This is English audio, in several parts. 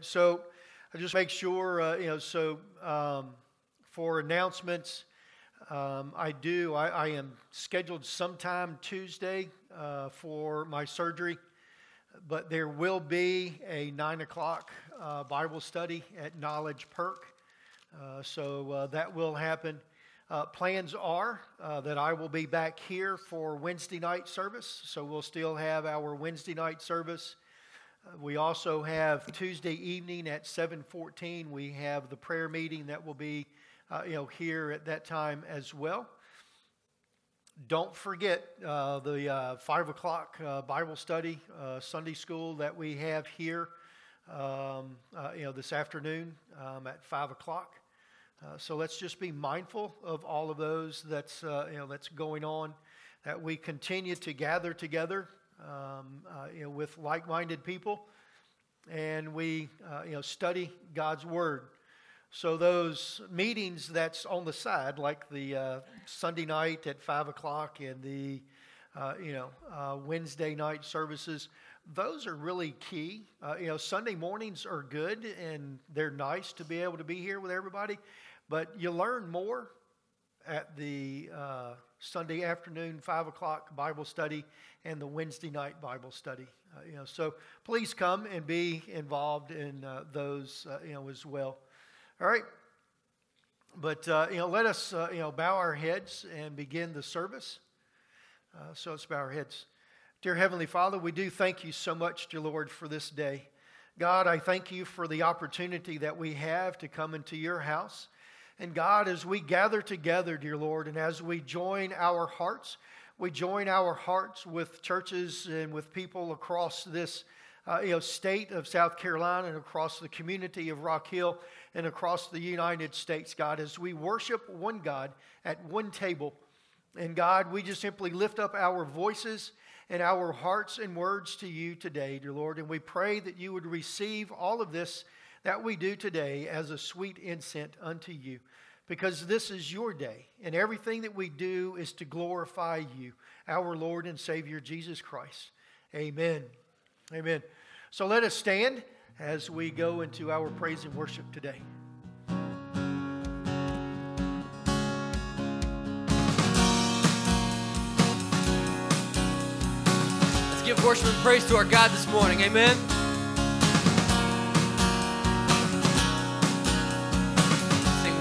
So I just make sure, uh, you know, so um, for announcements, um, I do, I, I, am scheduled sometime Tuesday uh, for my surgery, but there will be a 9 o'clock uh, Bible study at Knowledge Perk. Uh, so uh, that will happen. Uh, plans are that I will be back here for Wednesday night service, so we'll still have our Wednesday night service. Uh, we also have Tuesday evening at 7:14. We have the prayer meeting that will be, uh, you know, here at that time as well. Don't forget uh, the uh, five o'clock Bible study Sunday school that we have here, um, you know, this afternoon um, at five o'clock. Uh, so let's just be mindful of all of those that's, uh, you know, that's going on, that we continue to gather together um, uh, you know, with like minded people and we uh, you know, study God's Word. So those meetings that's on the side, like the uh, Sunday night at 5 o'clock and the you know, Wednesday night services, those are really key. you know, Sunday mornings are good and they're nice to be able to be here with everybody. But you learn more at the uh, Sunday afternoon, 5 o'clock Bible study and the Wednesday night Bible study. Uh, you know, so please come and be involved in uh, those uh, you know, as well. All right. But, uh, you know, let us, uh, you know, bow our heads and begin the service. so let's bow our heads. Dear Heavenly Father, we do thank you so much, dear Lord, for this day. God, I thank you for the opportunity that we have to come into your house. And God, as we gather together, dear Lord, and as we join our hearts, we join our hearts with churches and with people across this uh, you know, state of South Carolina and across the community of Rock Hill and across the United States, God, as we worship one God at one table. And God, we just simply lift up our voices and our hearts and words to you today, dear Lord. And we pray that you would receive all of this that we do today as a sweet incense unto you, because this is your day, and everything that we do is to glorify you, our Lord and Savior Jesus Christ. Amen. Amen. So let us stand as we go into our praise and worship today. Let's give worship and praise to our God this morning. Amen.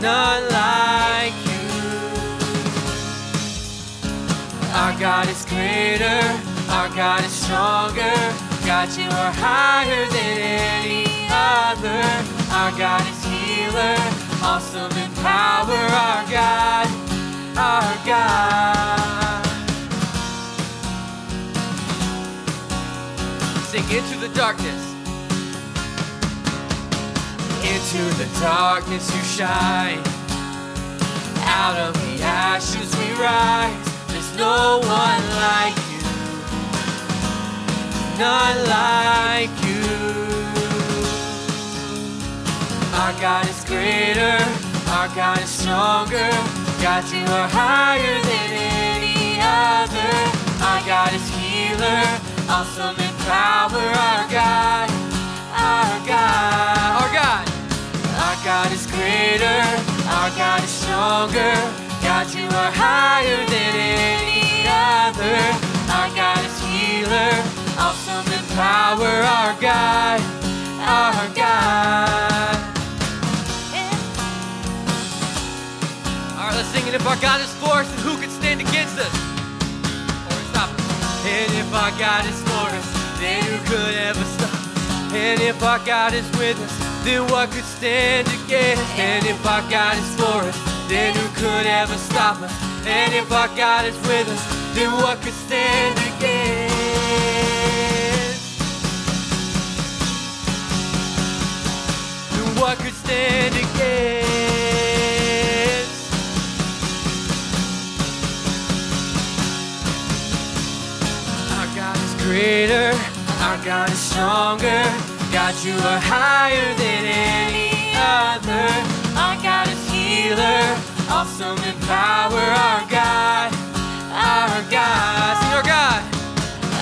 none like you. Our God is greater, our God is stronger. God, you are higher than any other. Our God is healer, awesome in power. Our God, our God. Sing into the darkness. Into the darkness you shine. Out of the ashes we rise. There's no one like you. None like you. Our God is greater. Our God is stronger. God, you are higher than any other. Our God is healer. Awesome in power. Our God. Our God. Our God. Greater, our God is stronger. God, you are higher than any other. Our God is healer, awesome in power. Our God, our God. All right, let's sing it. If our God is for us, then who can stand against us? Or stop us. And if our God is for us, then who could ever stop us? And if our God is with us, then what could stand against? And if our God is for us, then who could ever stop us? And if our God is with us, then what could stand against? Then what could stand against? Our God is greater, our God is stronger. God, you are higher than any other. Our God is healer. Awesome in power. Our God. Our God. Sing our God.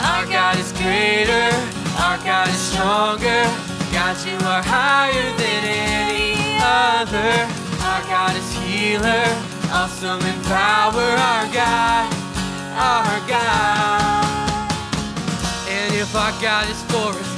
Our God is greater. Our God is stronger. God, you are higher than any other. Our God is healer. Awesome in power. Our God. Our God. And if our God is for us,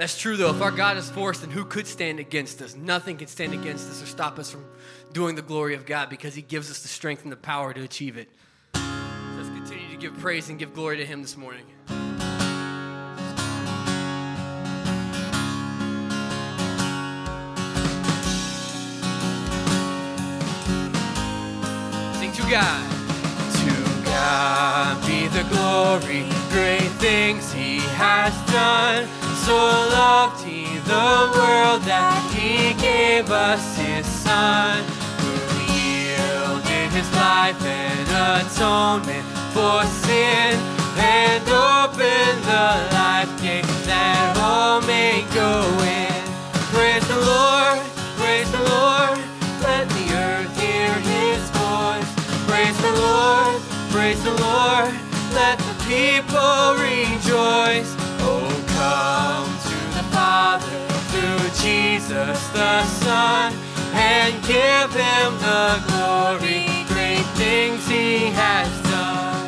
That's true though. If our God is for us, then who could stand against us? Nothing can stand against us or stop us from doing the glory of God because He gives us the strength and the power to achieve it. So let's continue to give praise and give glory to Him this morning. Sing to God. To God be the glory, great things He has done. So loved He the world that He gave us His Son, who yielded His life and atonement for sin, and opened the life gate that all may go in. Praise the Lord, praise the Lord, let the earth hear His voice. Praise the Lord, praise the Lord, let the people rejoice. Oh, come Jesus the Son and give Him the glory. Great things He has done.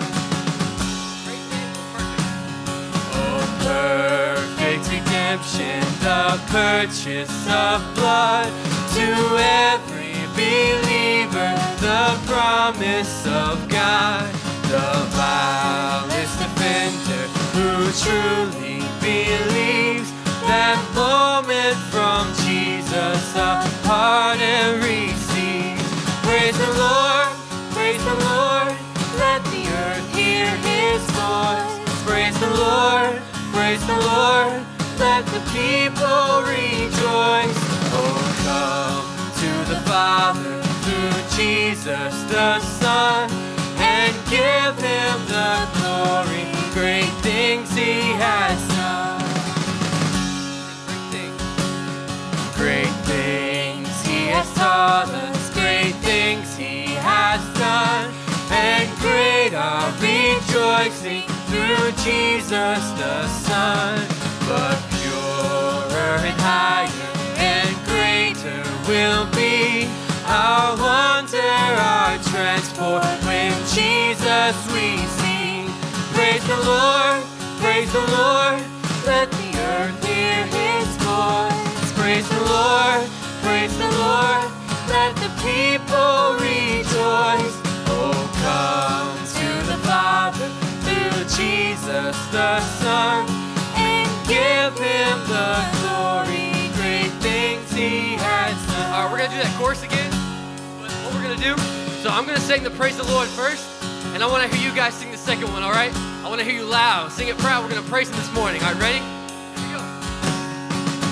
Oh, perfect redemption, the purchase of blood to every believer, the promise of God, the vilest offender who truly believes that moment from Jesus a heart and receive. Praise the Lord, praise the Lord, let the earth hear His voice. Praise the Lord, praise the Lord, let the people rejoice. Oh, come to the Father through Jesus the Son and give Him the glory. Great things He has taught. Great things He has done. And great our rejoicing through Jesus the Son. But purer and higher and greater will be our wonder, our transport when Jesus we sing. Praise the Lord, praise the Lord, let the earth hear his voice. Praise the Lord, praise the Lord, people rejoice. Oh, come to the Father through Jesus the Son and give him the glory. Great things he has done. All right, we're going to do that chorus again. What we're going to do, so I'm going to sing the praise the Lord first, and I want to hear you guys sing the second one, all right? I want to hear you loud. Sing it proud. We're going to praise him this morning. All right, ready? Here we go.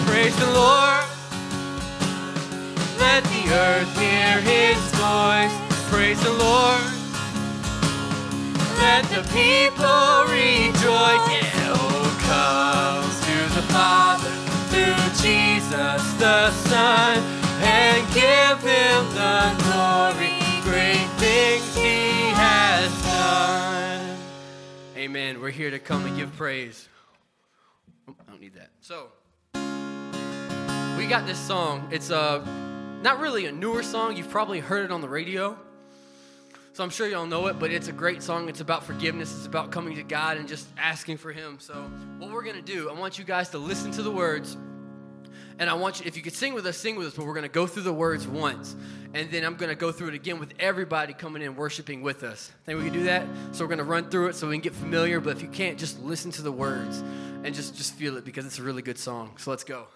Praise the Lord. Let the earth hear his voice. Praise the Lord. Let the people rejoice. Oh, comes to the Father through Jesus the Son and give him the glory. Great things he has done. Amen. We're here to come and give praise. Oh, I don't need that. So, we got this song. It's a not really a newer song. You've probably heard it on the radio. So I'm sure y'all know it, but it's a great song. It's about forgiveness. It's about coming to God and just asking for Him. So what we're gonna do, I want you guys to listen to the words, And I want you, if you could sing with us, sing with us, but we're going to go through the words once. And then I'm going to go through it again with everybody coming in worshiping with us. Think we can do that? So we're going to run through it so we can get familiar. But if you can't, just listen to the words and just, just feel it because it's a really good song. So let's go.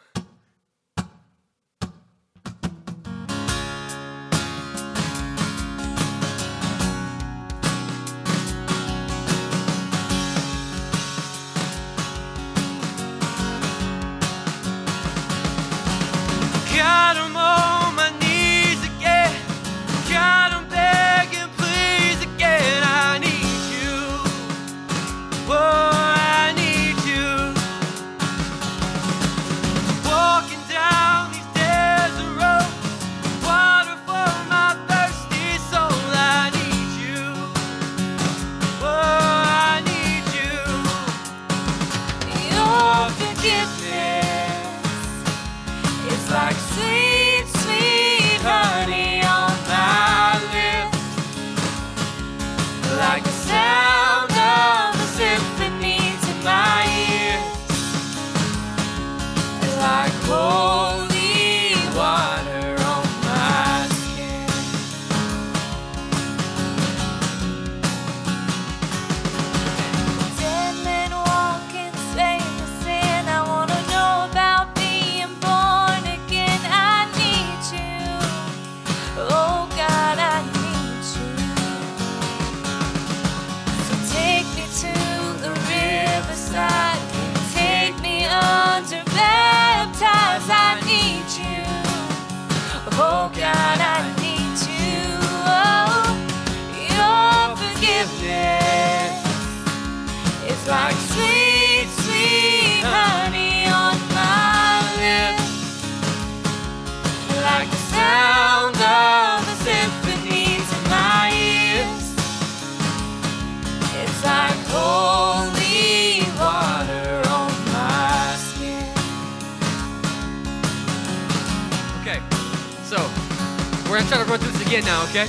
Again now, okay?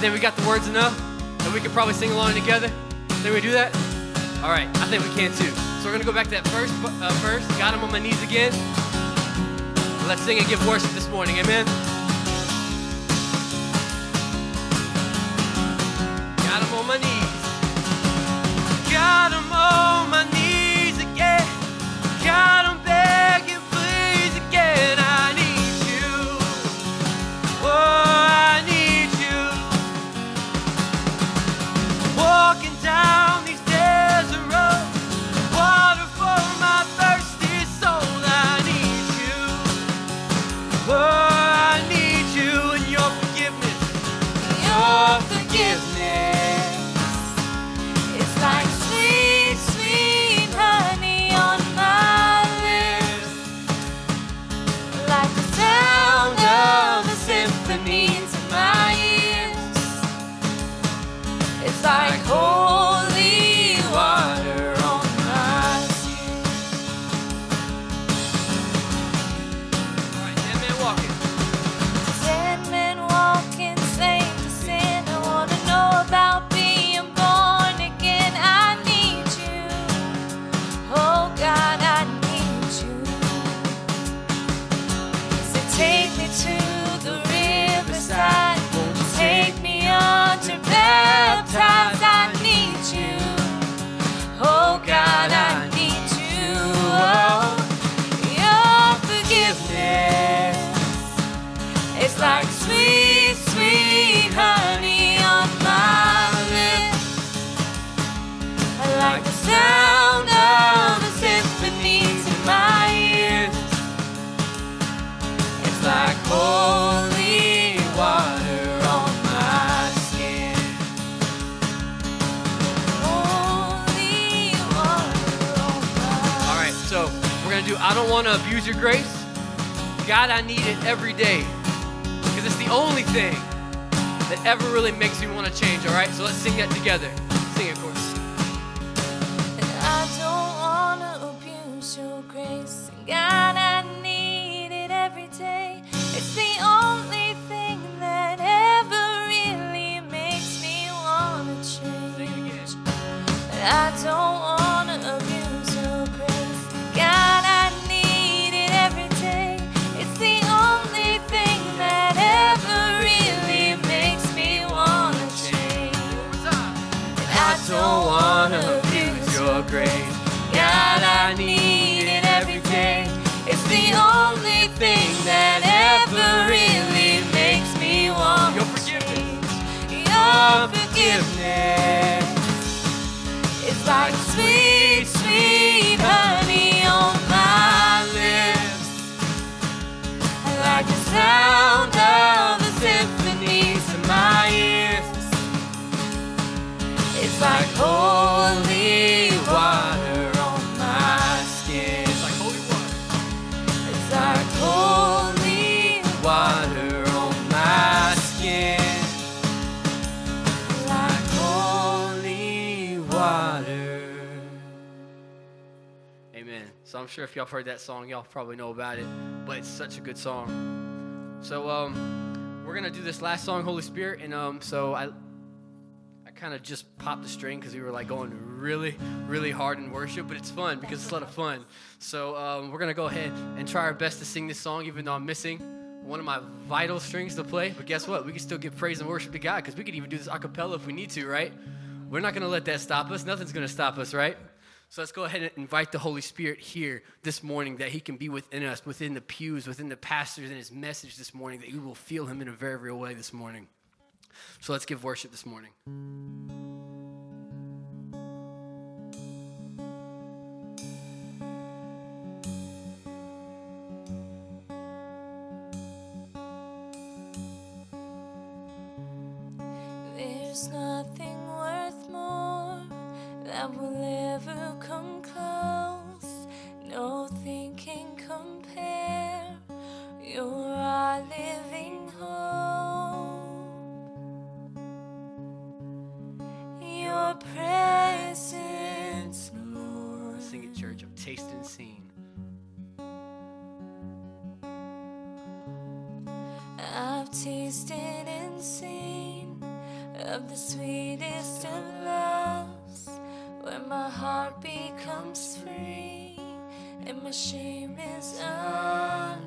Then we got the words enough, and we could probably sing along together. Think we do that? All right, I think we can too. So we're gonna go back to that first uh, verse. Got him on my knees again. Let's sing and give worship this morning, amen. Wanna abuse your grace. God, I need it every day. Because it's the only thing that ever really makes me wanna change, all right? So let's sing that together. I'm sure if y'all heard that song, y'all probably know about it. But it's such a good song. So um, we're gonna do this last song, Holy Spirit, and um, so I I kind of just popped the string because we were like going really, really hard in worship, but it's fun because it's a lot of fun. So um, we're gonna go ahead and try our best to sing this song, even though I'm missing one of my vital strings to play. But guess what? We can still give praise and worship to God because we could even do this a cappella if we need to, right? We're not gonna let that stop us. Nothing's gonna stop us, right? So let's go ahead and invite the Holy Spirit here this morning that He can be within us, within the pews, within the pastors, and His message this morning, that you will feel Him in a very real way this morning. So let's give worship this morning. There's nothing worth more that will ever come close. Nothing can compare. You're our living hope. Your presence, Lord. Sing it, church. I've tasted and seen. I've tasted and seen of the sweetest of loves, where my heart becomes free and my shame is undone.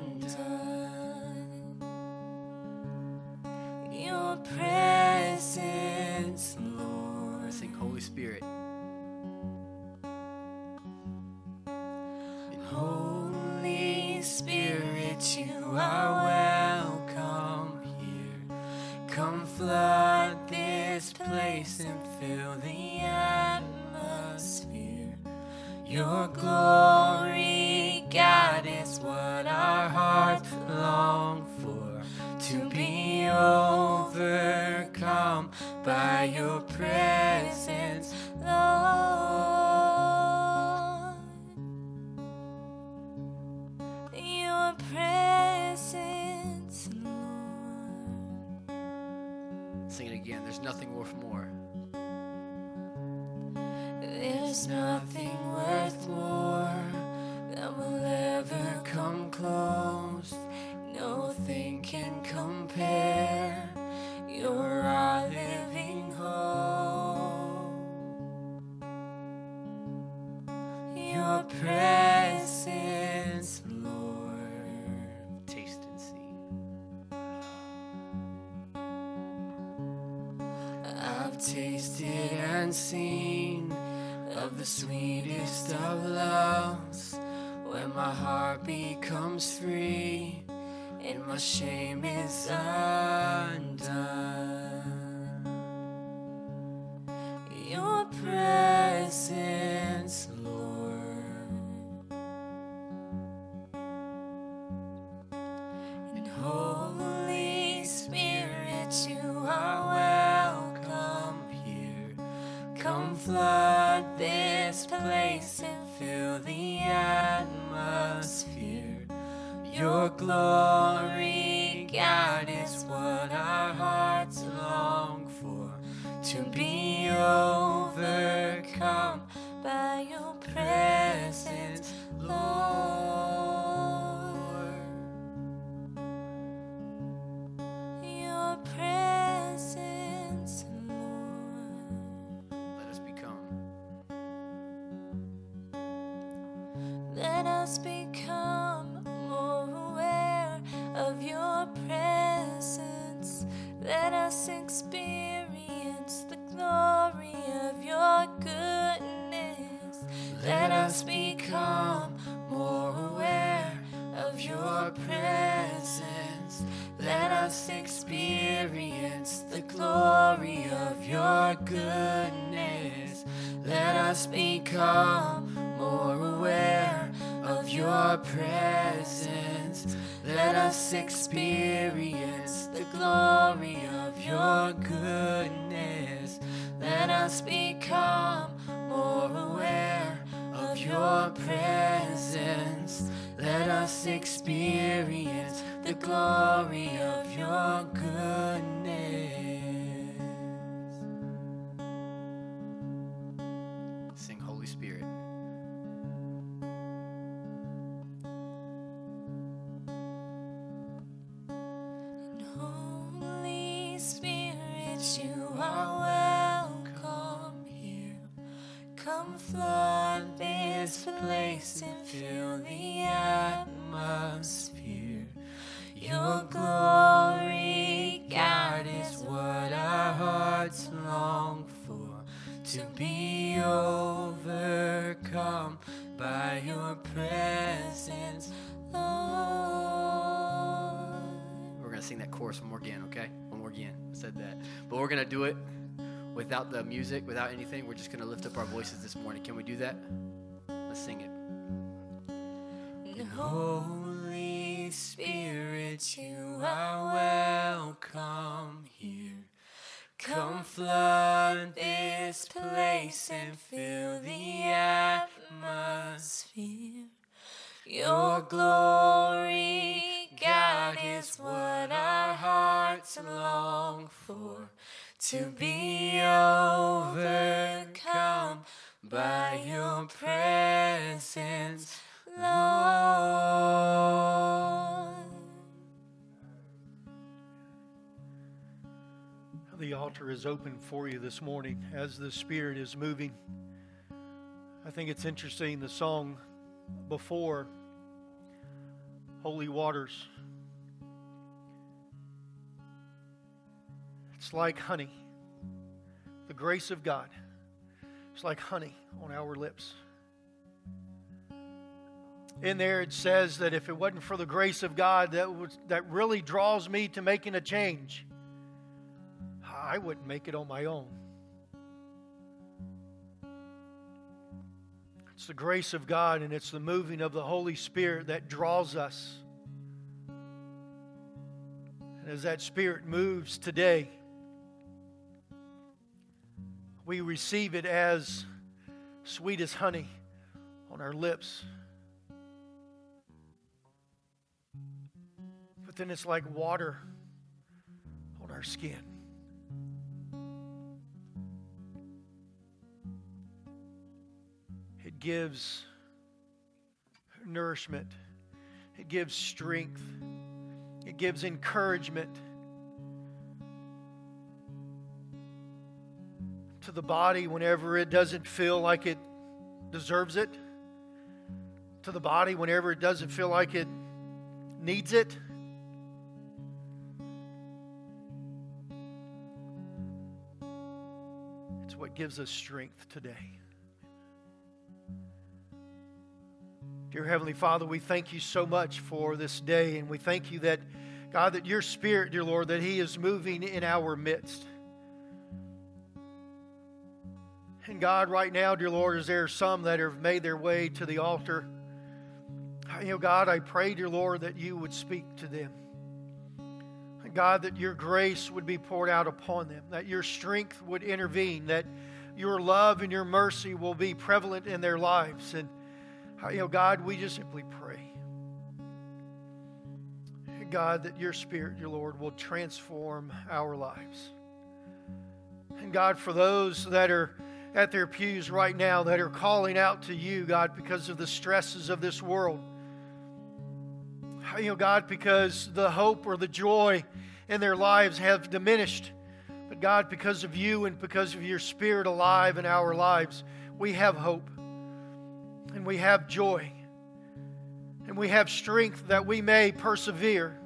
Your presence, Lord. Sing Holy Spirit. Holy Spirit, you are welcome here. Come flood this place and fill the atmosphere. Your glory, God, is what our hearts long for. To be overcome by your presence, becomes free and my shame is undone. Your presence, without the music, without anything. We're just gonna lift up our voices this morning. Can we do that? Let's sing it. Holy Spirit, you are welcome here. Come flood this place and fill the atmosphere. Your glory, God, is what our hearts long for. To be overcome by your presence, Lord. The altar is open for you this morning as the Spirit is moving. I think it's interesting the song before Holy Waters. It's like honey. The grace of God. It's like honey on our lips. In there it says that if it wasn't for the grace of God that was, that really draws me to making a change, I wouldn't make it on my own. It's the grace of God and it's the moving of the Holy Spirit that draws us. And as that Spirit moves today, we receive it as sweet as honey on our lips. But then it's like water on our skin. It gives nourishment, it gives strength, it gives encouragement to the body whenever it doesn't feel like it deserves it, to the body whenever it doesn't feel like it needs it. It's what gives us strength today. Dear Heavenly Father, we thank you so much for this day, and we thank you that, God, that your Spirit, dear Lord, that He is moving in our midst. And God, right now, dear Lord, is there some that have made their way to the altar? You know, God, I pray, dear Lord, that you would speak to them. God, that your grace would be poured out upon them, that your strength would intervene, that your love and your mercy will be prevalent in their lives. And, you know, God, we just simply pray. God, that your Spirit, your Lord, will transform our lives. And God, for those that are at their pews right now that are calling out to you, God, because of the stresses of this world. You know, God, because the hope or the joy in their lives have diminished. But God, because of you and because of your Spirit alive in our lives, we have hope and we have joy and we have strength that we may persevere.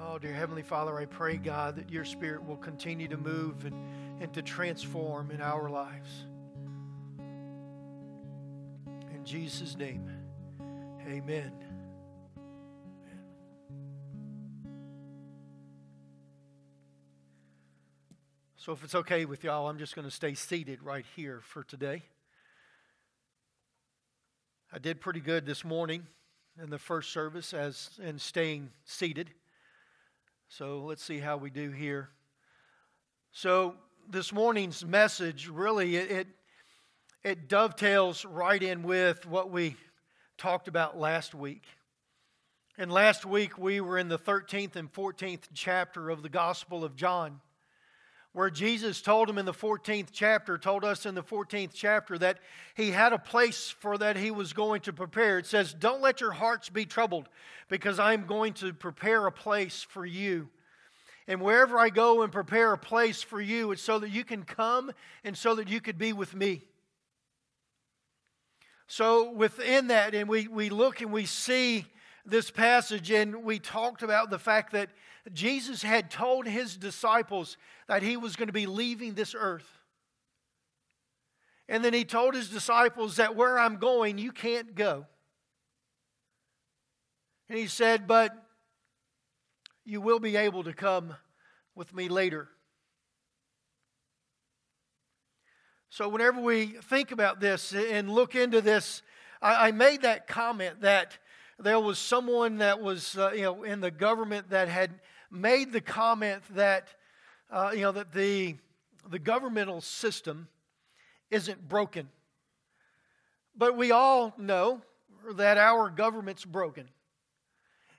Oh, dear Heavenly Father, I pray, God, that your Spirit will continue to move and and to transform in our lives. In Jesus' name, amen. So, if it's okay with y'all, I'm just going to stay seated right here for today. I did pretty good this morning in the first service as in staying seated. So let's see how we do here. So this morning's message really it, it, it dovetails right in with what we talked about last week. And last week we were in the 13th and 14th chapter of the Gospel of John, where Jesus told him in the 14th chapter, told us in the 14th chapter that he had a place for that he was going to prepare. It says, Don't let your hearts be troubled, because I'm going to prepare a place for you. And wherever I go and prepare a place for you, it's so that you can come and so that you could be with me. So, within that, and we, we look and we see this passage, and we talked about the fact that Jesus had told his disciples that he was going to be leaving this earth. And then he told his disciples that where I'm going, you can't go. And he said, But you will be able to come with me later. So, whenever we think about this and look into this, I, I made that comment that there was someone that was, uh, you know, in the government that had made the comment that, uh, you know, that the, the governmental system isn't broken. But we all know that our government's broken.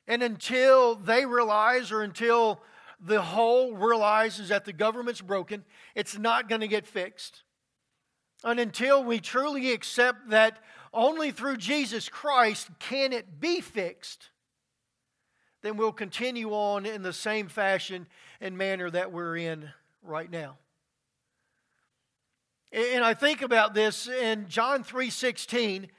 And until they realize, or until the whole realizes that the government's broken, it's not going to get fixed. And until we truly accept that only through Jesus Christ can it be fixed, then we'll continue on in the same fashion and manner that we're in right now. And I think about this in John 3:16,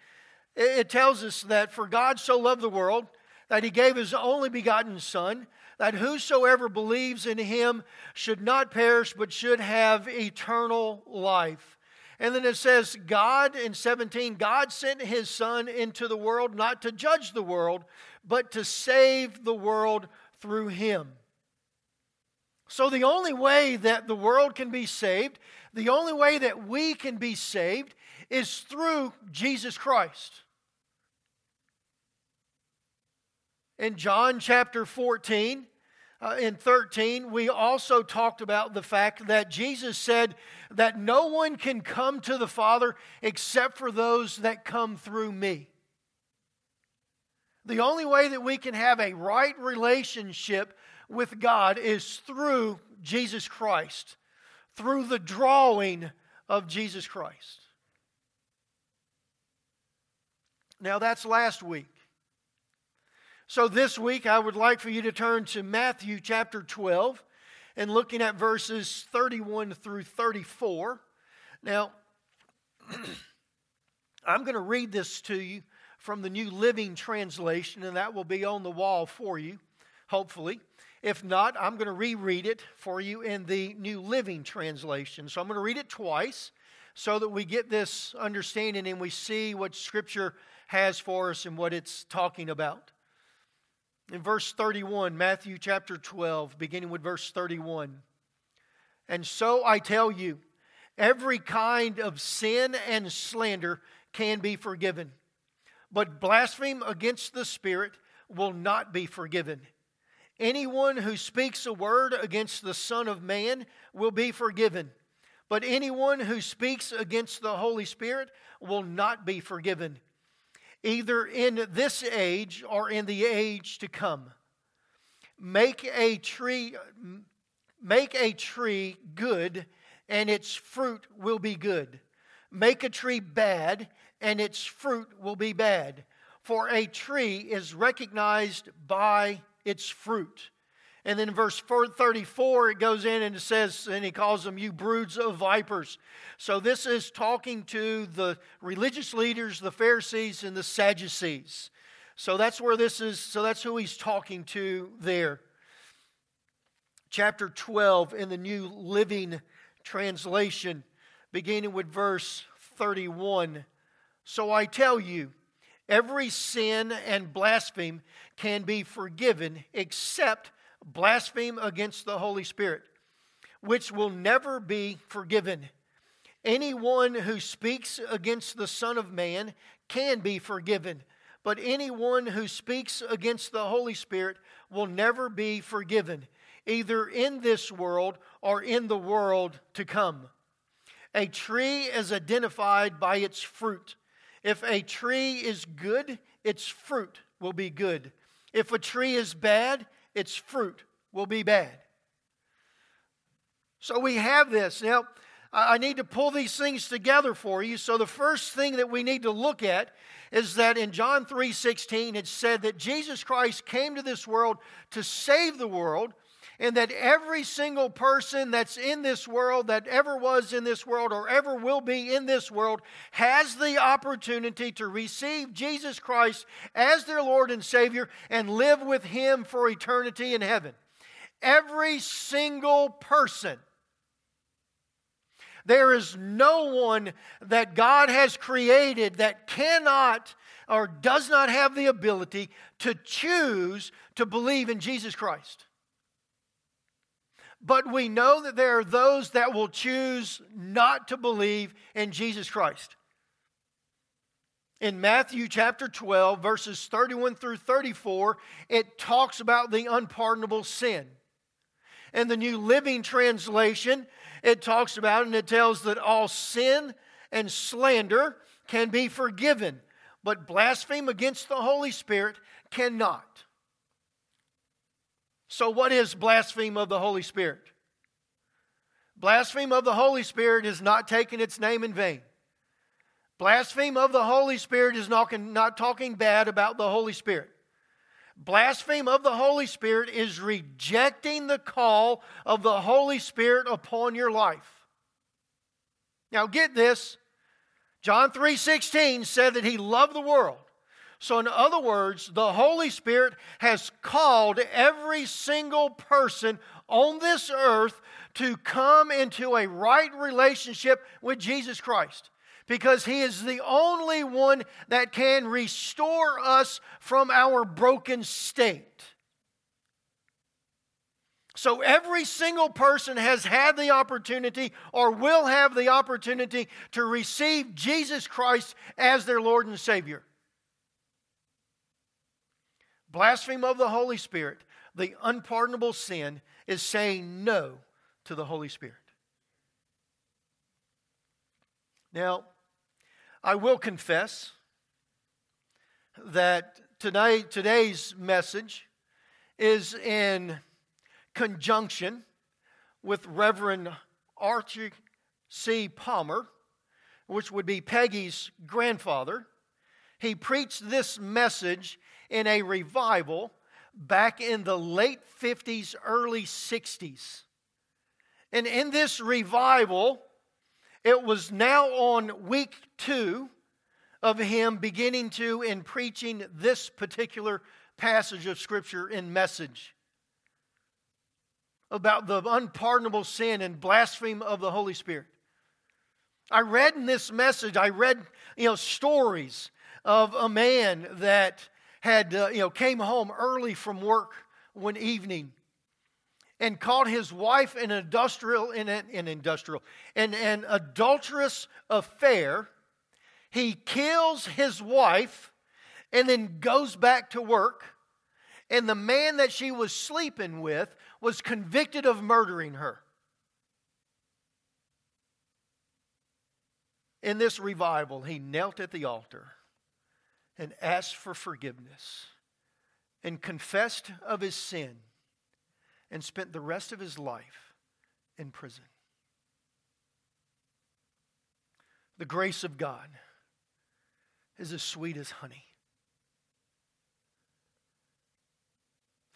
it tells us that for God so loved the world that he gave his only begotten Son, that whosoever believes in him should not perish, but should have eternal life. And then it says, God in 17, God sent his Son into the world not to judge the world, but to save the world through him. So, the only way that the world can be saved, the only way that we can be saved, is through Jesus Christ. In John chapter 14 uh, in 13, we also talked about the fact that Jesus said that no one can come to the Father except for those that come through me. The only way that we can have a right relationship with God is through Jesus Christ, through the drawing of Jesus Christ. Now, that's last week. So this week, I would like for you to turn to Matthew chapter 12 and looking at verses 31 through 34. Now, I'm going to read this to you from the New Living Translation, and that will be on the wall for you, hopefully. If not, I'm going to reread it for you in the New Living Translation. So I'm going to read it twice so that we get this understanding and we see what Scripture has for us and what it's talking about. In verse 31, Matthew chapter 12, beginning with verse 31. And so I tell you, every kind of sin and slander can be forgiven, but blasphemy against the Spirit will not be forgiven. Anyone who speaks a word against the Son of Man will be forgiven, but anyone who speaks against the Holy Spirit will not be forgiven either in this age or in the age to come. Make a tree make a tree good and its fruit will be good. Make a tree bad and its fruit will be bad. For a tree is recognized by its fruit. And then in verse 34, it goes in and it says, and he calls them, you broods of vipers. So this is talking to the religious leaders, the Pharisees, and the Sadducees. So that's where this is, so that's who he's talking to there. Chapter 12 in the New Living Translation, beginning with verse 31. So I tell you, every sin and blasphemy can be forgiven except blaspheme against the Holy Spirit, which will never be forgiven. Anyone who speaks against the Son of Man can be forgiven, but anyone who speaks against the Holy Spirit will never be forgiven, either in this world or in the world to come. A tree is identified by its fruit. If a tree is good, its fruit will be good. If a tree is bad, its fruit will be bad. So we have this. Now, I need to pull these things together for you. So the first thing that we need to look at is that in John 3:16 it said that Jesus Christ came to this world to save the world, and that every single person that's in this world, that ever was in this world, or ever will be in this world, has the opportunity to receive Jesus Christ as their Lord and Savior and live with Him for eternity in heaven. Every single person. There is no one that God has created that cannot or does not have the ability to choose to believe in Jesus Christ. But we know that there are those that will choose not to believe in Jesus Christ. In Matthew chapter 12, verses 31 through 34, it talks about the unpardonable sin. In the New Living Translation, it talks about and it tells that all sin and slander can be forgiven, but blaspheme against the Holy Spirit cannot. So, what is blaspheme of the Holy Spirit? Blaspheme of the Holy Spirit is not taking its name in vain. Blaspheme of the Holy Spirit is not, not talking bad about the Holy Spirit. Blaspheme of the Holy Spirit is rejecting the call of the Holy Spirit upon your life. Now get this. John 3:16 said that he loved the world so, in other words, the Holy Spirit has called every single person on this earth to come into a right relationship with Jesus Christ because He is the only one that can restore us from our broken state. So, every single person has had the opportunity or will have the opportunity to receive Jesus Christ as their Lord and Savior blaspheme of the Holy Spirit, the unpardonable sin, is saying no to the Holy Spirit. Now, I will confess that tonight, today's message is in conjunction with Reverend Archie C. Palmer, which would be Peggy's grandfather. He preached this message in a revival back in the late 50s, early 60s. And in this revival, it was now on week two of him beginning to and preaching this particular passage of Scripture in message about the unpardonable sin and blasphemy of the Holy Spirit. I read in this message, I read, you know, stories of a man that had, uh, you know, came home early from work one evening and caught his wife in an industrial, in an, in industrial, in an adulterous affair. He kills his wife and then goes back to work. And the man that she was sleeping with was convicted of murdering her. In this revival, he knelt at the altar and asked for forgiveness and confessed of his sin and spent the rest of his life in prison. The grace of God is as sweet as honey.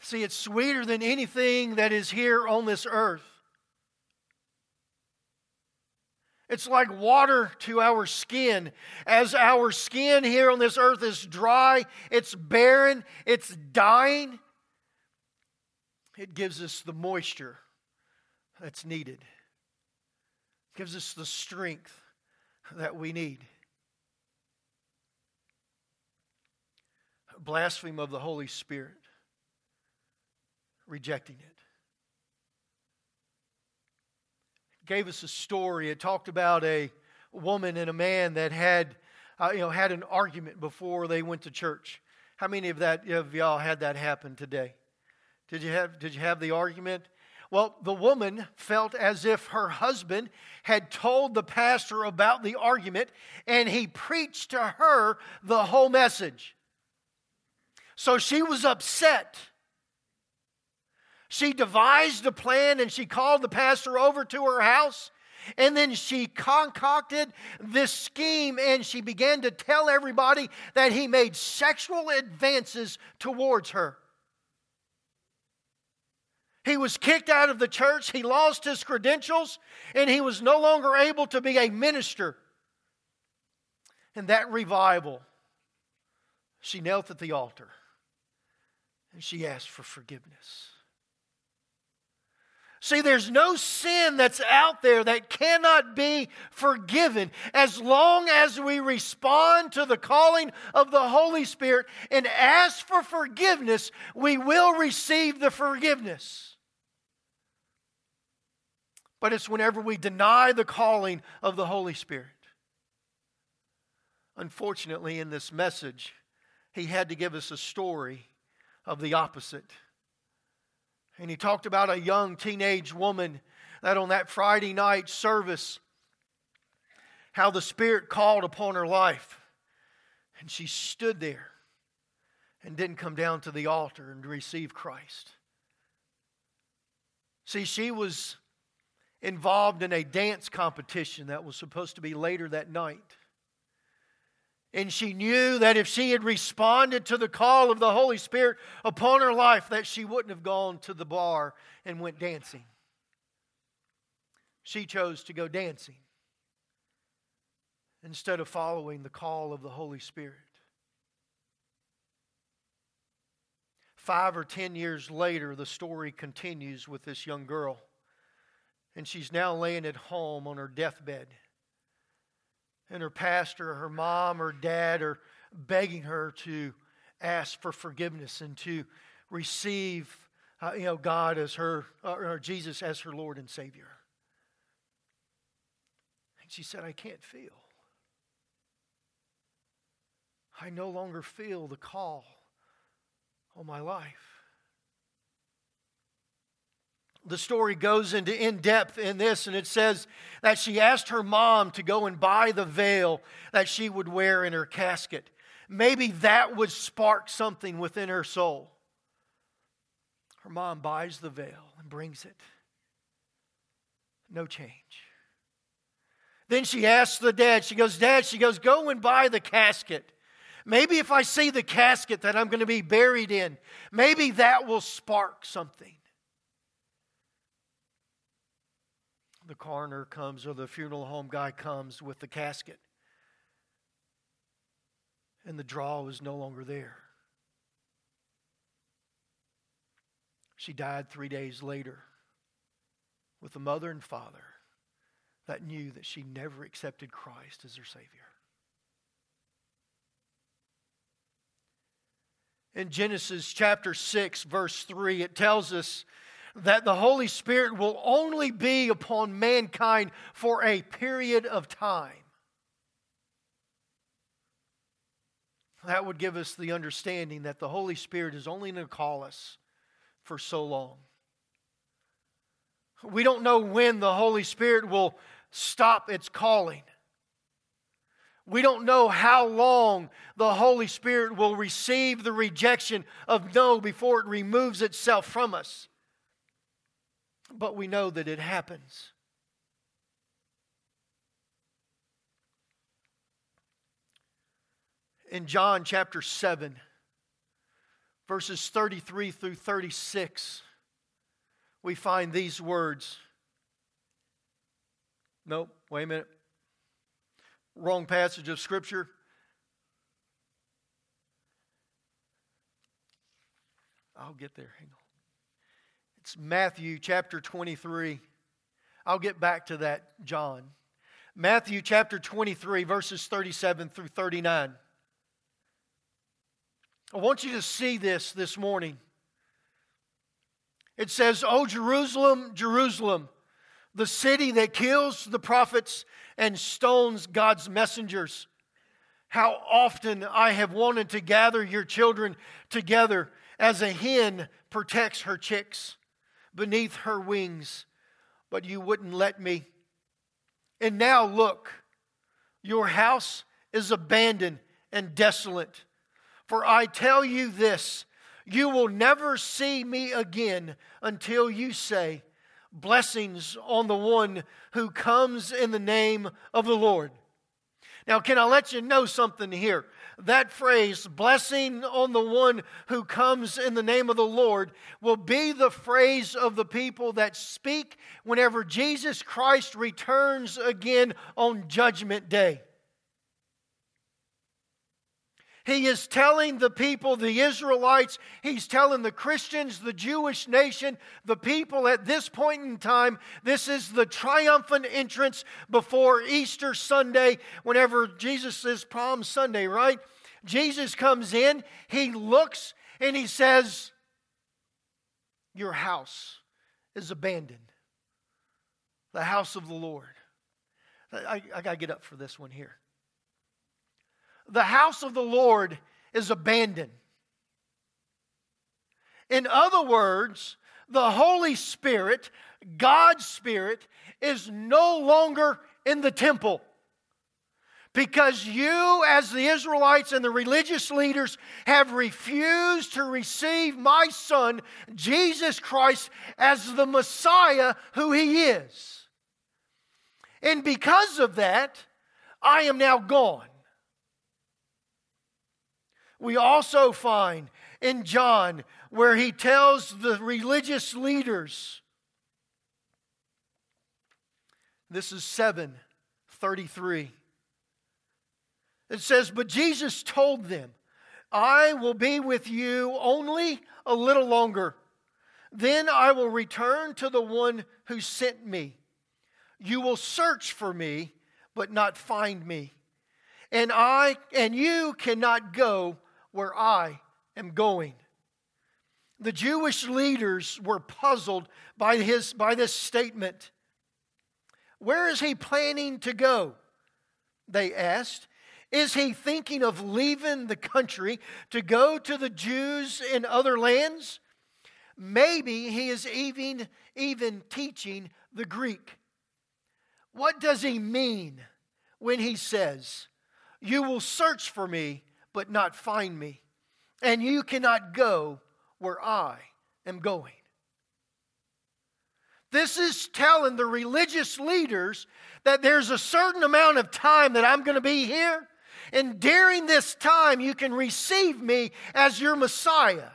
See, it's sweeter than anything that is here on this earth. It's like water to our skin. As our skin here on this earth is dry, it's barren, it's dying, it gives us the moisture that's needed. It gives us the strength that we need. Blasphemy of the Holy Spirit, rejecting it. Gave us a story. It talked about a woman and a man that had, uh, you know, had an argument before they went to church. How many of that of y'all had that happen today? Did you have Did you have the argument? Well, the woman felt as if her husband had told the pastor about the argument, and he preached to her the whole message. So she was upset she devised a plan and she called the pastor over to her house. And then she concocted this scheme and she began to tell everybody that he made sexual advances towards her. He was kicked out of the church, he lost his credentials, and he was no longer able to be a minister. In that revival, she knelt at the altar and she asked for forgiveness. See, there's no sin that's out there that cannot be forgiven as long as we respond to the calling of the Holy Spirit and ask for forgiveness, we will receive the forgiveness. But it's whenever we deny the calling of the Holy Spirit. Unfortunately, in this message, he had to give us a story of the opposite. And he talked about a young teenage woman that on that Friday night service, how the Spirit called upon her life. And she stood there and didn't come down to the altar and receive Christ. See, she was involved in a dance competition that was supposed to be later that night. And she knew that if she had responded to the call of the Holy Spirit upon her life, that she wouldn't have gone to the bar and went dancing. She chose to go dancing instead of following the call of the Holy Spirit. Five or ten years later, the story continues with this young girl. And she's now laying at home on her deathbed and her pastor, or her mom, or dad are begging her to ask for forgiveness and to receive, uh, you know, God as her, uh, or Jesus as her Lord and Savior. And she said, I can't feel. I no longer feel the call on my life the story goes into in depth in this, and it says that she asked her mom to go and buy the veil that she would wear in her casket. Maybe that would spark something within her soul. Her mom buys the veil and brings it. No change. Then she asks the dad, she goes, Dad, she goes, go and buy the casket. Maybe if I see the casket that I'm going to be buried in, maybe that will spark something. The coroner comes or the funeral home guy comes with the casket. And the draw was no longer there. She died three days later with a mother and father that knew that she never accepted Christ as her Savior. In Genesis chapter 6, verse 3, it tells us that the Holy Spirit will only be upon mankind for a period of time. That would give us the understanding that the Holy Spirit is only going to call us for so long. We don't know when the Holy Spirit will stop its calling. We don't know how long the Holy Spirit will receive the rejection of no before it removes itself from us but we know that it happens. In John chapter 7, verses 33 through 36, we find these words. Nope, wait a minute. Wrong passage of Scripture. I'll get there. Hang on. It's Matthew chapter 23. I'll get back to that, John. Matthew chapter 23, verses 37 through 39. I want you to see this this morning. It says, O Jerusalem, Jerusalem, the city that kills the prophets and stones God's messengers. How often I have wanted to gather your children together as a hen protects her chicks beneath her wings, but you wouldn't let me. And now look, your house is abandoned and desolate. For I tell you this you will never see me again until you say, Blessings on the one who comes in the name of the Lord. Now, can I let you know something here? That phrase, blessing on the one who comes in the name of the Lord, will be the phrase of the people that speak whenever Jesus Christ returns again on Judgment Day. He is telling the people, the Israelites, he's telling the Christians, the Jewish nation, the people at this point in time, this is the triumphant entrance before Easter Sunday, whenever Jesus is Palm Sunday, right? Jesus comes in, he looks, and he says, Your house is abandoned. The house of the Lord. I, I got to get up for this one here the house of the Lord is abandoned. In other words, the Holy Spirit, God's Spirit, is no longer in the temple. Because you, as the Israelites and the religious leaders, have refused to receive my Son, Jesus Christ, as the Messiah who He is. And because of that, I am now gone we also find in John where he tells the religious leaders this is 733 it says but jesus told them i will be with you only a little longer. Then i will return to the one who sent me. You will search for me but not find me. And i and you cannot go where I am going. The Jewish leaders were puzzled by, his, by this statement. Where is he planning to go? They asked. Is he thinking of leaving the country to go to the Jews in other lands? Maybe he is even, even teaching the Greek. What does he mean when he says, You will search for me but not find me. And you cannot go where I am going. This is telling the religious leaders that there's a certain amount of time that I'm going to be here. And during this time, you can receive me as your Messiah.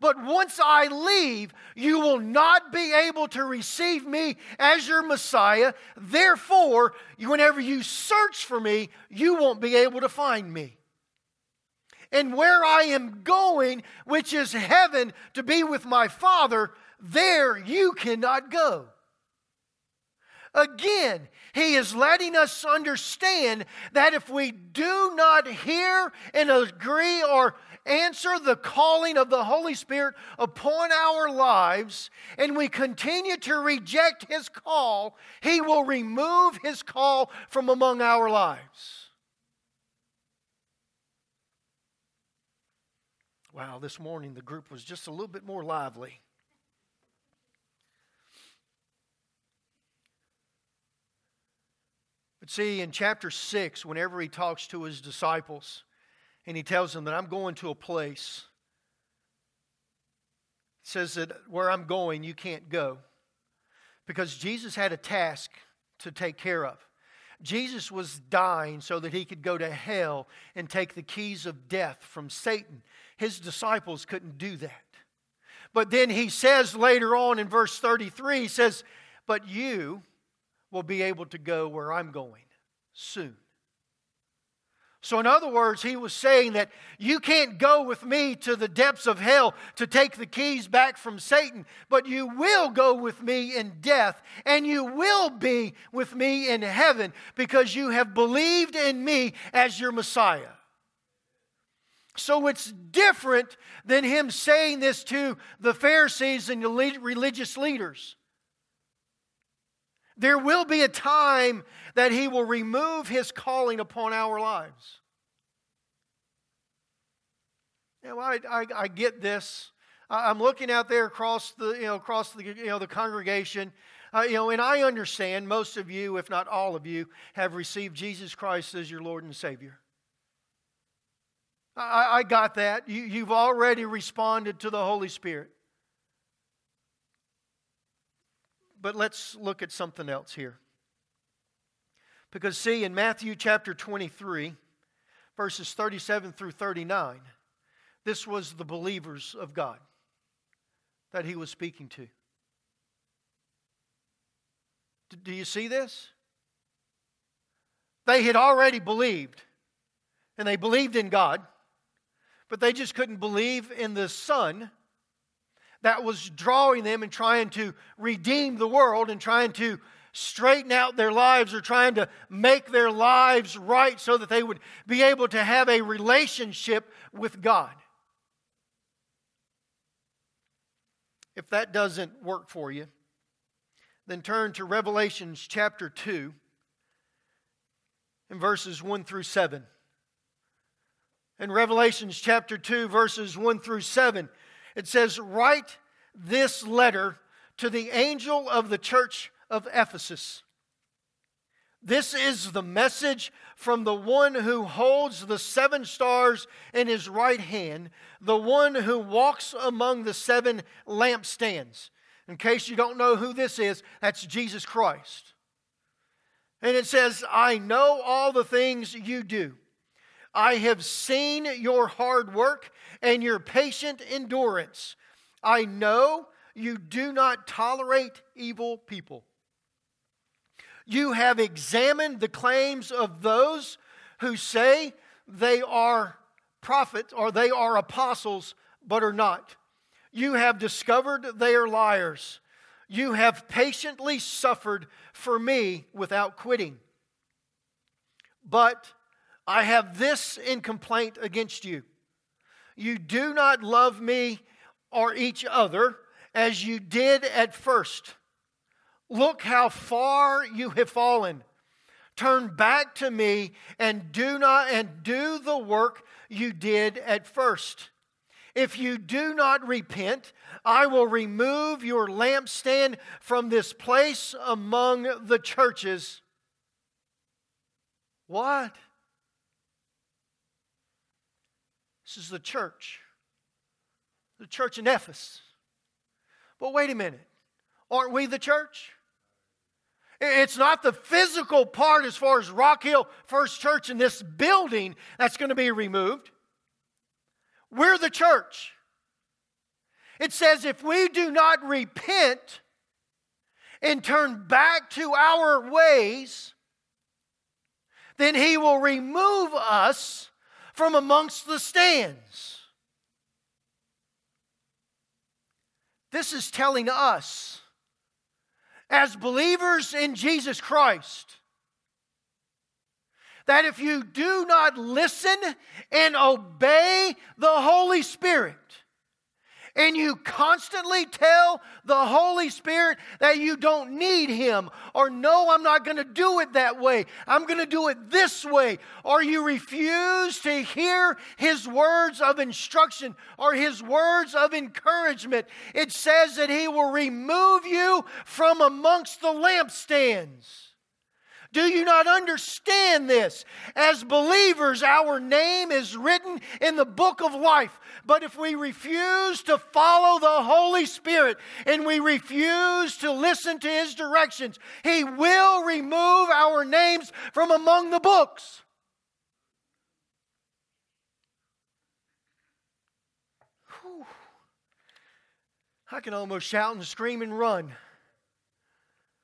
But once I leave, you will not be able to receive me as your Messiah. Therefore, whenever you search for me, you won't be able to find me and where I am going, which is heaven, to be with my Father, there you cannot go. Again, he is letting us understand that if we do not hear and agree or answer the calling of the Holy Spirit upon our lives and we continue to reject his call, he will remove his call from among our lives. Wow, this morning the group was just a little bit more lively. But see, in chapter 6, whenever he talks to his disciples and he tells them that I'm going to a place, says that where I'm going, you can't go. Because Jesus had a task to take care of. Jesus was dying so that he could go to hell and take the keys of death from Satan. His disciples couldn't do that. But then he says later on in verse 33, he says, But you will be able to go where I'm going soon. So, in other words, he was saying that you can't go with me to the depths of hell to take the keys back from Satan, but you will go with me in death, and you will be with me in heaven because you have believed in me as your Messiah. So, it's different than him saying this to the Pharisees and the religious leaders. There will be a time that He will remove His calling upon our lives. Know, I, I, I get this. I'm looking out there across the, you know, across the, you know, the congregation, uh, you know, and I understand most of you, if not all of you, have received Jesus Christ as your Lord and Savior. I, I got that. You, you've already responded to the Holy Spirit. But let's look at something else here. Because, see, in Matthew chapter 23, verses 37 through 39, this was the believers of God that he was speaking to. Do you see this? They had already believed, and they believed in God, but they just couldn't believe in the Son that was drawing them and trying to redeem the world and trying to straighten out their lives or trying to make their lives right so that they would be able to have a relationship with God. If that doesn't work for you, then turn to Revelations chapter 2 and verses 1 through 7. In Revelations chapter 2, verses 1 through 7, it says, Write this letter to the angel of the church of Ephesus. This is the message from the one who holds the seven stars in his right hand, the one who walks among the seven lampstands. In case you don't know who this is, that's Jesus Christ. And it says, I know all the things you do. I have seen your hard work and your patient endurance. I know you do not tolerate evil people. You have examined the claims of those who say they are prophets or they are apostles, but are not. You have discovered they are liars. You have patiently suffered for me without quitting. But I have this in complaint against you. You do not love me or each other as you did at first. Look how far you have fallen. Turn back to me and do not and do the work you did at first. If you do not repent, I will remove your lampstand from this place among the churches. What? This is the church. The church in Ephesus. But wait a minute. Aren't we the church? It's not the physical part as far as Rock Hill First Church in this building that's going to be removed. We're the church. It says if we do not repent and turn back to our ways, then he will remove us from amongst the stands. This is telling us as believers in Jesus Christ that if you do not listen and obey the Holy Spirit, and you constantly tell the Holy Spirit that you don't need Him, or no, I'm not going to do it that way, I'm going to do it this way, or you refuse to hear His words of instruction or His words of encouragement, it says that He will remove you from amongst the lampstands. Do you not understand this? As believers, our name is written in the book of life. But if we refuse to follow the Holy Spirit and we refuse to listen to His directions, He will remove our names from among the books. Whew. I can almost shout and scream and run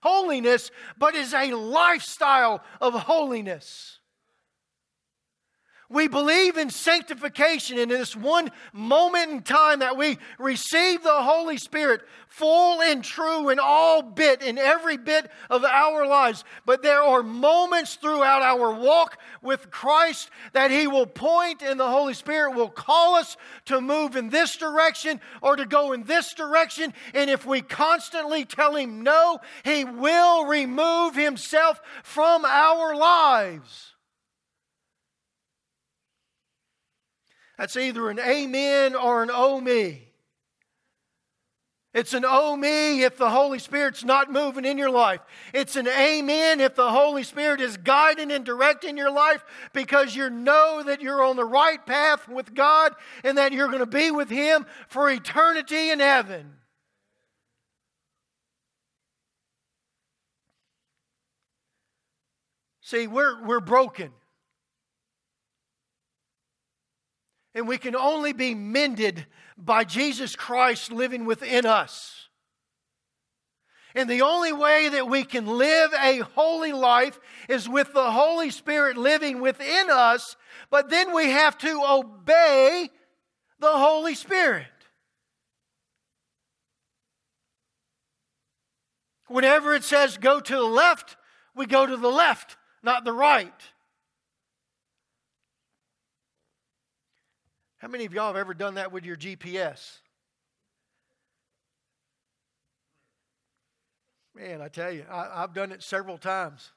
holiness, but is a lifestyle of holiness. We believe in sanctification in this one moment in time that we receive the Holy Spirit full and true in all bit, in every bit of our lives. But there are moments throughout our walk with Christ that He will point and the Holy Spirit will call us to move in this direction or to go in this direction. And if we constantly tell Him no, He will remove Himself from our lives. That's either an amen or an oh me. It's an oh me if the Holy Spirit's not moving in your life. It's an amen if the Holy Spirit is guiding and directing your life because you know that you're on the right path with God and that you're going to be with Him for eternity in heaven. See, we're, we're broken. And we can only be mended by Jesus Christ living within us. And the only way that we can live a holy life is with the Holy Spirit living within us, but then we have to obey the Holy Spirit. Whenever it says go to the left, we go to the left, not the right. How many of y'all have ever done that with your GPS? Man, I tell you, I, have done it several times.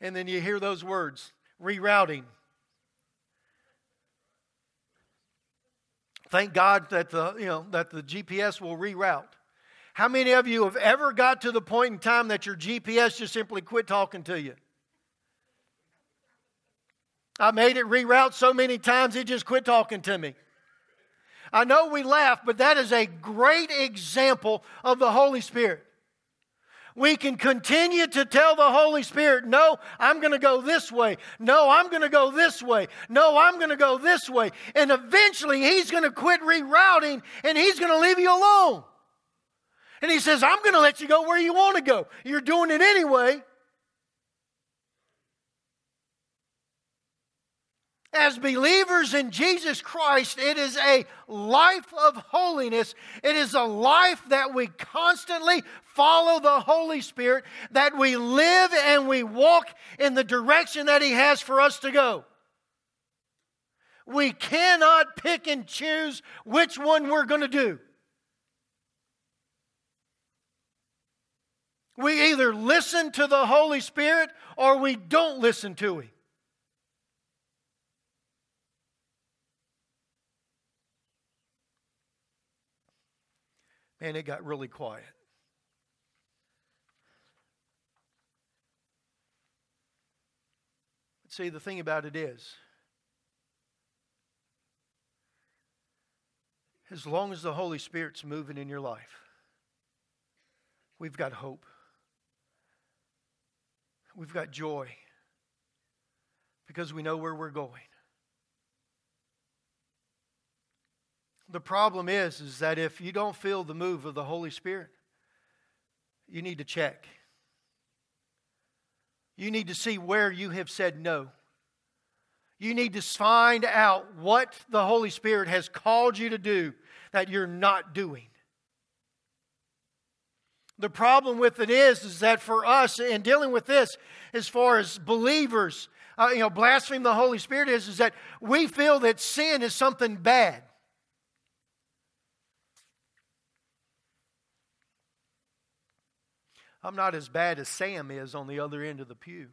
And then you hear those words rerouting. Thank God that the, you know, that the GPS will reroute. How many of you have ever got to the point in time that your GPS just simply quit talking to you? I made it reroute so many times it just quit talking to me. I know we laugh, but that is a great example of the Holy Spirit. We can continue to tell the Holy Spirit, no, I'm going to go this way. No, I'm going to go this way. No, I'm going to go this way. And eventually He's going to quit rerouting and He's going to leave you alone. And He says, I'm going to let you go where you want to go. You're doing it anyway. As believers in Jesus Christ, it is a life of holiness. It is a life that we constantly follow the Holy Spirit, that we live and we walk in the direction that He has for us to go. We cannot pick and choose which one we're going to do. We either listen to the Holy Spirit or we don't listen to Him. Man, it got really quiet. But see, the thing about it is, as long as the Holy Spirit's moving in your life, we've got hope. We've got joy because we know where we're going. The problem is, is that if you don't feel the move of the Holy Spirit, you need to check. You need to see where you have said no. You need to find out what the Holy Spirit has called you to do that you're not doing. The problem with it is, is that for us in dealing with this, as far as believers, uh, you know, blaspheme the Holy Spirit is, is that we feel that sin is something bad. I'm not as bad as Sam is on the other end of the pew.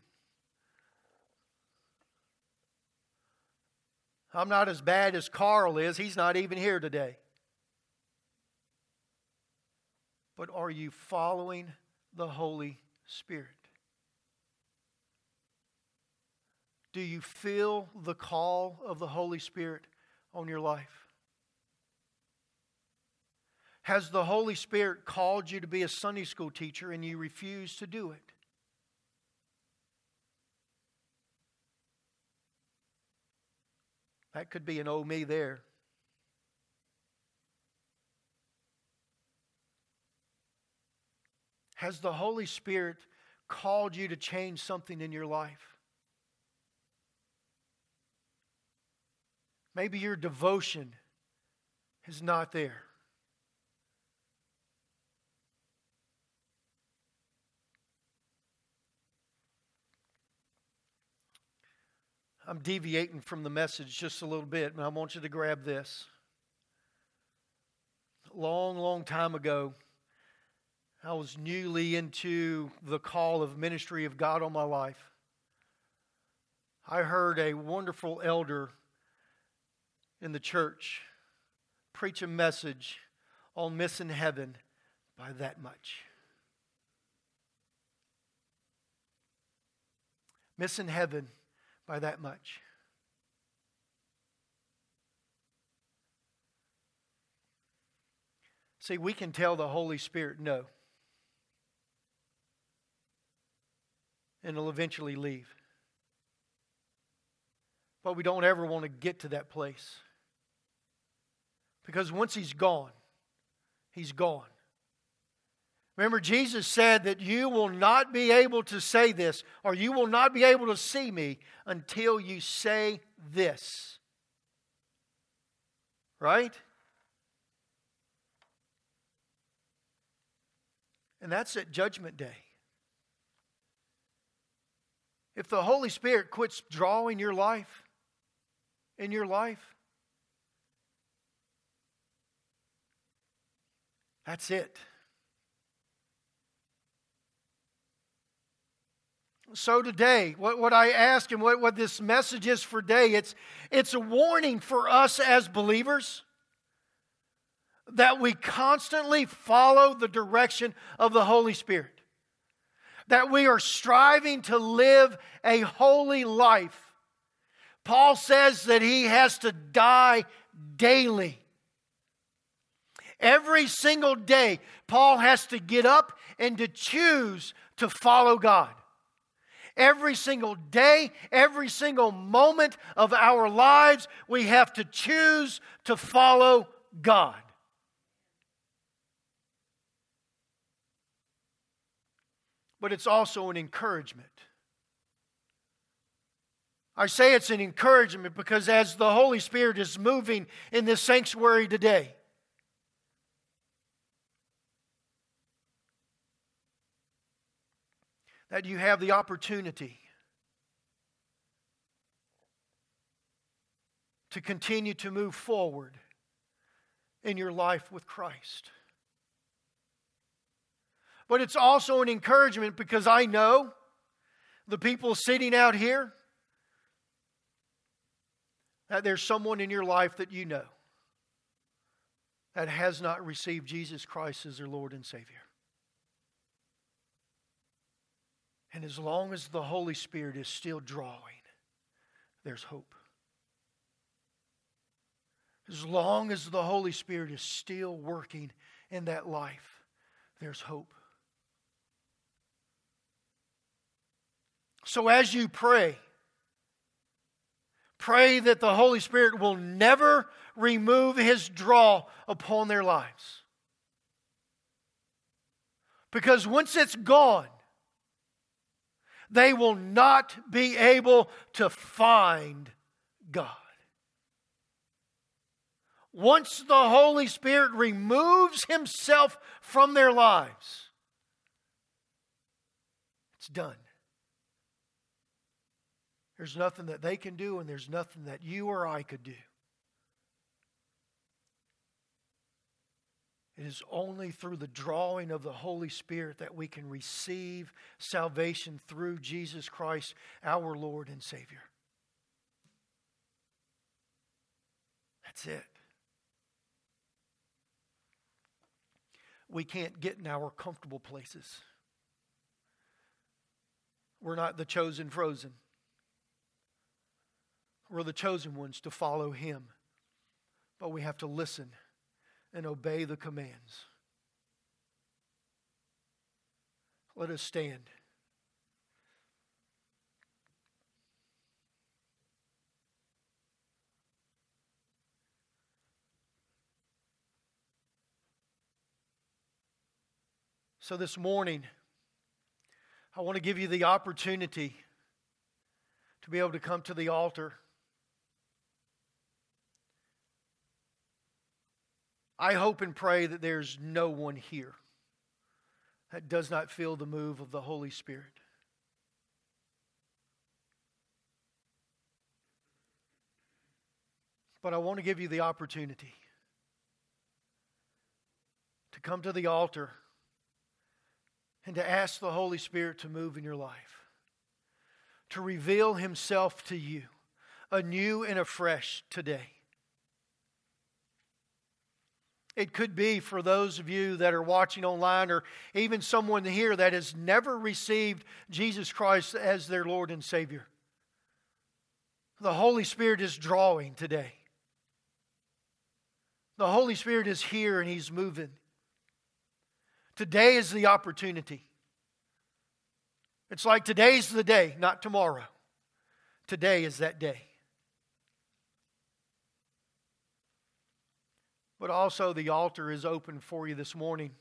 I'm not as bad as Carl is. He's not even here today. But are you following the Holy Spirit? Do you feel the call of the Holy Spirit on your life? Has the Holy Spirit called you to be a Sunday school teacher and you refuse to do it? That could be an oh me there. Has the Holy Spirit called you to change something in your life? Maybe your devotion is not there. I'm deviating from the message just a little bit, and I want you to grab this. Long, long time ago, I was newly into the call of ministry of God on my life. I heard a wonderful elder in the church preach a message on missing heaven by that much. Missing heaven by that much. See, we can tell the Holy Spirit no. And it'll eventually leave. But we don't ever want to get to that place. Because once he's gone, he's gone. Remember, Jesus said that you will not be able to say this, or you will not be able to see me until you say this. Right? And that's at Judgment Day. If the Holy Spirit quits drawing your life, in your life, that's it. So today, what, what I ask and what, what this message is for today, it's, it's a warning for us as believers that we constantly follow the direction of the Holy Spirit. That we are striving to live a holy life. Paul says that he has to die daily. Every single day, Paul has to get up and to choose to follow God. Every single day, every single moment of our lives, we have to choose to follow God. But it's also an encouragement. I say it's an encouragement because as the Holy Spirit is moving in this sanctuary today, that you have the opportunity to continue to move forward in your life with Christ. But it's also an encouragement because I know the people sitting out here that there's someone in your life that you know that has not received Jesus Christ as their Lord and Savior. And as long as the Holy Spirit is still drawing, there's hope. As long as the Holy Spirit is still working in that life, there's hope. So as you pray, pray that the Holy Spirit will never remove his draw upon their lives. Because once it's gone, they will not be able to find God. Once the Holy Spirit removes Himself from their lives, it's done. There's nothing that they can do, and there's nothing that you or I could do. It is only through the drawing of the Holy Spirit that we can receive salvation through Jesus Christ, our Lord and Savior. That's it. We can't get in our comfortable places. We're not the chosen frozen. We're the chosen ones to follow Him. But we have to listen and obey the commands. Let us stand. So, this morning, I want to give you the opportunity to be able to come to the altar. I hope and pray that there's no one here that does not feel the move of the Holy Spirit. But I want to give you the opportunity to come to the altar and to ask the Holy Spirit to move in your life, to reveal Himself to you anew and afresh today. It could be for those of you that are watching online, or even someone here that has never received Jesus Christ as their Lord and Savior. The Holy Spirit is drawing today. The Holy Spirit is here and He's moving. Today is the opportunity. It's like today's the day, not tomorrow. Today is that day. But also the altar is open for you this morning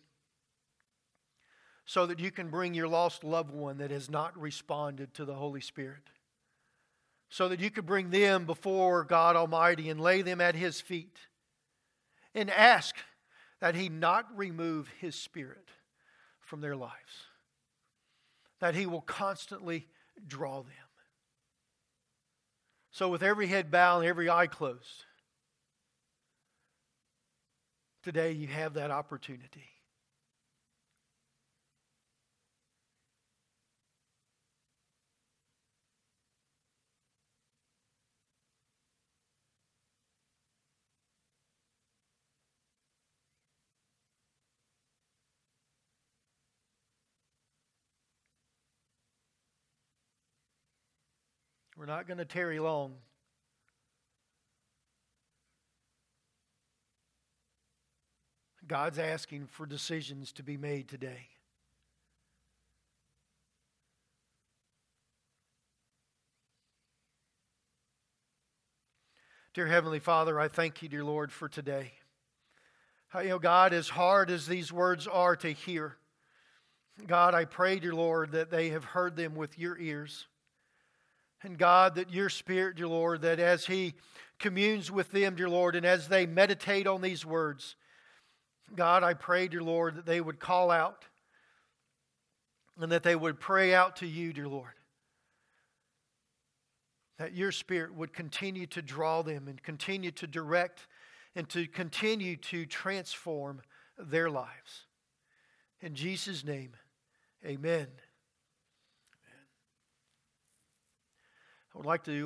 so that you can bring your lost loved one that has not responded to the Holy Spirit. So that you could bring them before God Almighty and lay them at His feet and ask that He not remove His Spirit from their lives, that He will constantly draw them. So, with every head bowed and every eye closed, today you have that opportunity. We're not going to tarry long. God's asking for decisions to be made today. Dear Heavenly Father, I thank you, dear Lord, for today. You know, God, as hard as these words are to hear, God, I pray, dear Lord, that they have heard them with your ears. And God, that your Spirit, dear Lord, that as He communes with them, dear Lord, and as they meditate on these words, God, I pray, dear Lord, that they would call out and that they would pray out to you, dear Lord. That your Spirit would continue to draw them and continue to direct and to continue to transform their lives. In Jesus' name, amen. I would like to